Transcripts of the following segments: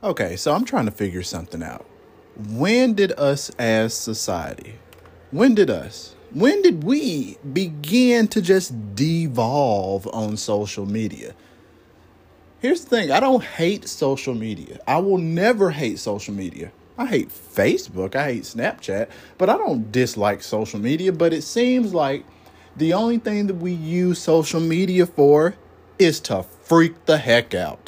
Okay, so I'm trying to figure something out. When did us as society, when did us, when did we begin to just devolve on social media? Here's the thing I don't hate social media. I will never hate social media. I hate Facebook, I hate Snapchat, but I don't dislike social media. But it seems like the only thing that we use social media for is to freak the heck out.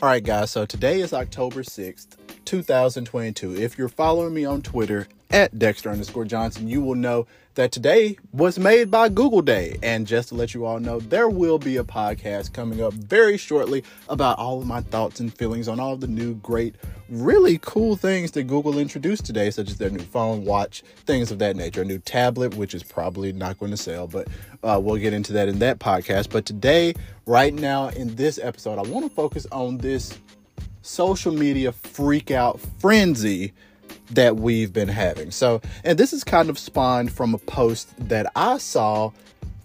All right, guys, so today is October 6th, 2022. If you're following me on Twitter at Dexter underscore Johnson, you will know that today was made by Google Day. And just to let you all know, there will be a podcast coming up very shortly about all of my thoughts and feelings on all the new, great, really cool things that Google introduced today, such as their new phone, watch, things of that nature. A new tablet, which is probably not going to sell, but uh, we'll get into that in that podcast. But today, right now, in this episode, I want to focus on this social media freak out frenzy that we've been having. So, and this is kind of spawned from a post that I saw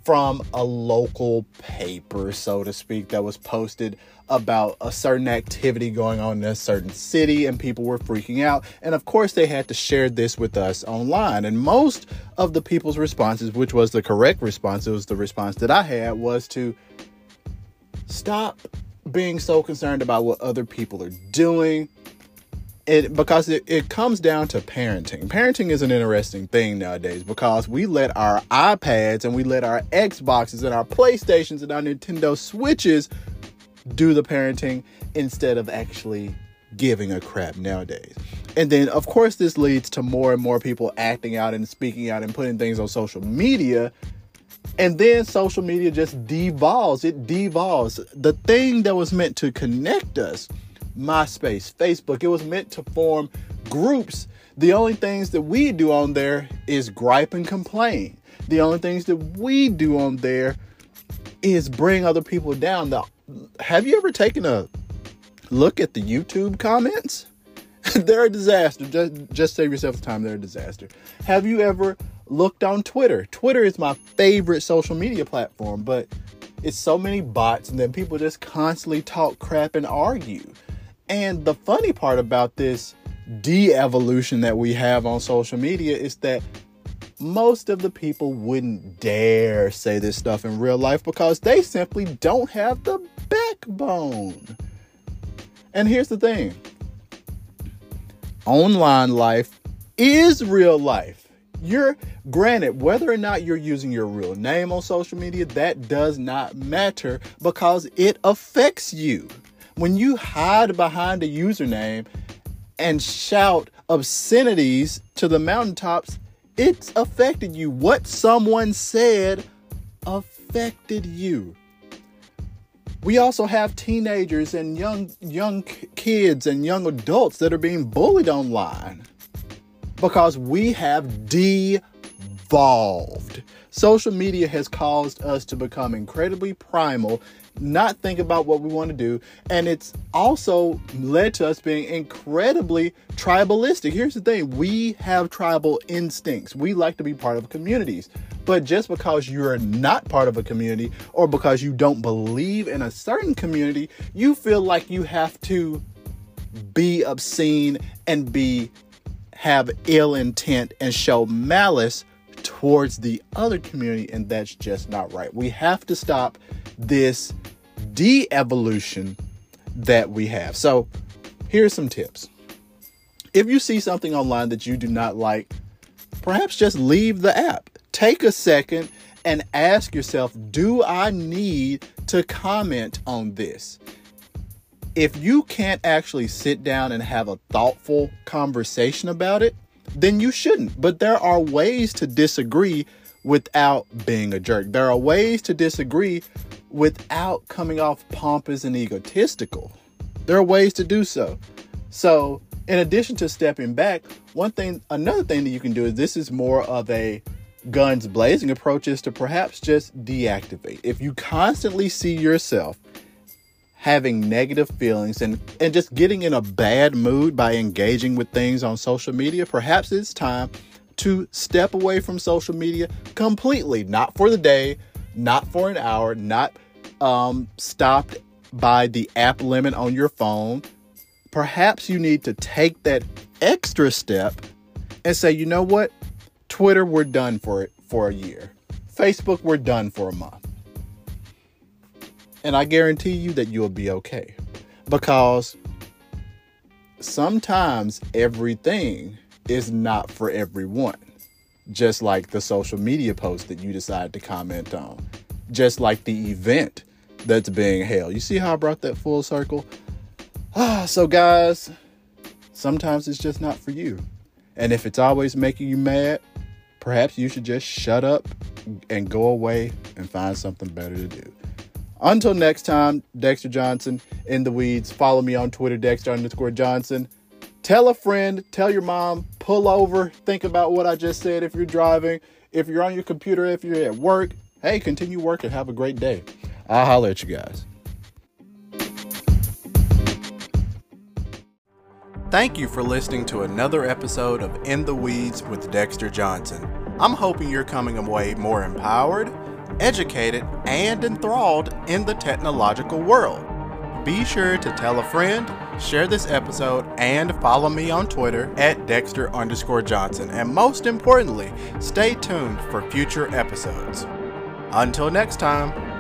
from a local paper, so to speak, that was posted about a certain activity going on in a certain city, and people were freaking out. And of course, they had to share this with us online. And most of the people's responses, which was the correct response, it was the response that I had, was to stop being so concerned about what other people are doing it because it, it comes down to parenting. Parenting is an interesting thing nowadays because we let our iPads and we let our Xboxes and our PlayStations and our Nintendo Switches do the parenting instead of actually giving a crap nowadays. And then, of course, this leads to more and more people acting out and speaking out and putting things on social media. And then social media just devolves. It devolves. The thing that was meant to connect us MySpace, Facebook. It was meant to form groups. The only things that we do on there is gripe and complain. The only things that we do on there is bring other people down. Now, have you ever taken a look at the YouTube comments? they're a disaster. Just, just save yourself the time. They're a disaster. Have you ever looked on Twitter? Twitter is my favorite social media platform, but it's so many bots, and then people just constantly talk crap and argue. And the funny part about this de evolution that we have on social media is that most of the people wouldn't dare say this stuff in real life because they simply don't have the backbone. And here's the thing online life is real life. You're granted, whether or not you're using your real name on social media, that does not matter because it affects you. When you hide behind a username and shout obscenities to the mountaintops, it's affected you. What someone said affected you. We also have teenagers and young young kids and young adults that are being bullied online because we have devolved. Social media has caused us to become incredibly primal not think about what we want to do. And it's also led to us being incredibly tribalistic. Here's the thing we have tribal instincts, we like to be part of communities. But just because you're not part of a community or because you don't believe in a certain community, you feel like you have to be obscene and be have ill intent and show malice towards the other community and that's just not right. We have to stop this de evolution that we have. So, here's some tips. If you see something online that you do not like, perhaps just leave the app. Take a second and ask yourself Do I need to comment on this? If you can't actually sit down and have a thoughtful conversation about it, then you shouldn't. But there are ways to disagree without being a jerk. There are ways to disagree without coming off pompous and egotistical. There are ways to do so. So, in addition to stepping back, one thing, another thing that you can do is this is more of a guns blazing approach is to perhaps just deactivate. If you constantly see yourself having negative feelings and, and just getting in a bad mood by engaging with things on social media, perhaps it's time to step away from social media completely, not for the day, not for an hour, not um, stopped by the app limit on your phone. Perhaps you need to take that extra step and say, you know what? Twitter, we're done for it for a year. Facebook, we're done for a month. And I guarantee you that you'll be okay. Because sometimes everything is not for everyone. Just like the social media post that you decide to comment on. Just like the event that's being held. You see how I brought that full circle? Ah, so guys, sometimes it's just not for you. And if it's always making you mad, perhaps you should just shut up and go away and find something better to do. Until next time, Dexter Johnson in the weeds. Follow me on Twitter, Dexter underscore Johnson. Tell a friend, tell your mom, pull over, think about what I just said if you're driving, if you're on your computer, if you're at work. Hey, continue working. Have a great day. I'll holler at you guys. Thank you for listening to another episode of In the Weeds with Dexter Johnson. I'm hoping you're coming away more empowered educated, and enthralled in the technological world. Be sure to tell a friend, share this episode, and follow me on Twitter at Dexter underscore Johnson. And most importantly, stay tuned for future episodes. Until next time.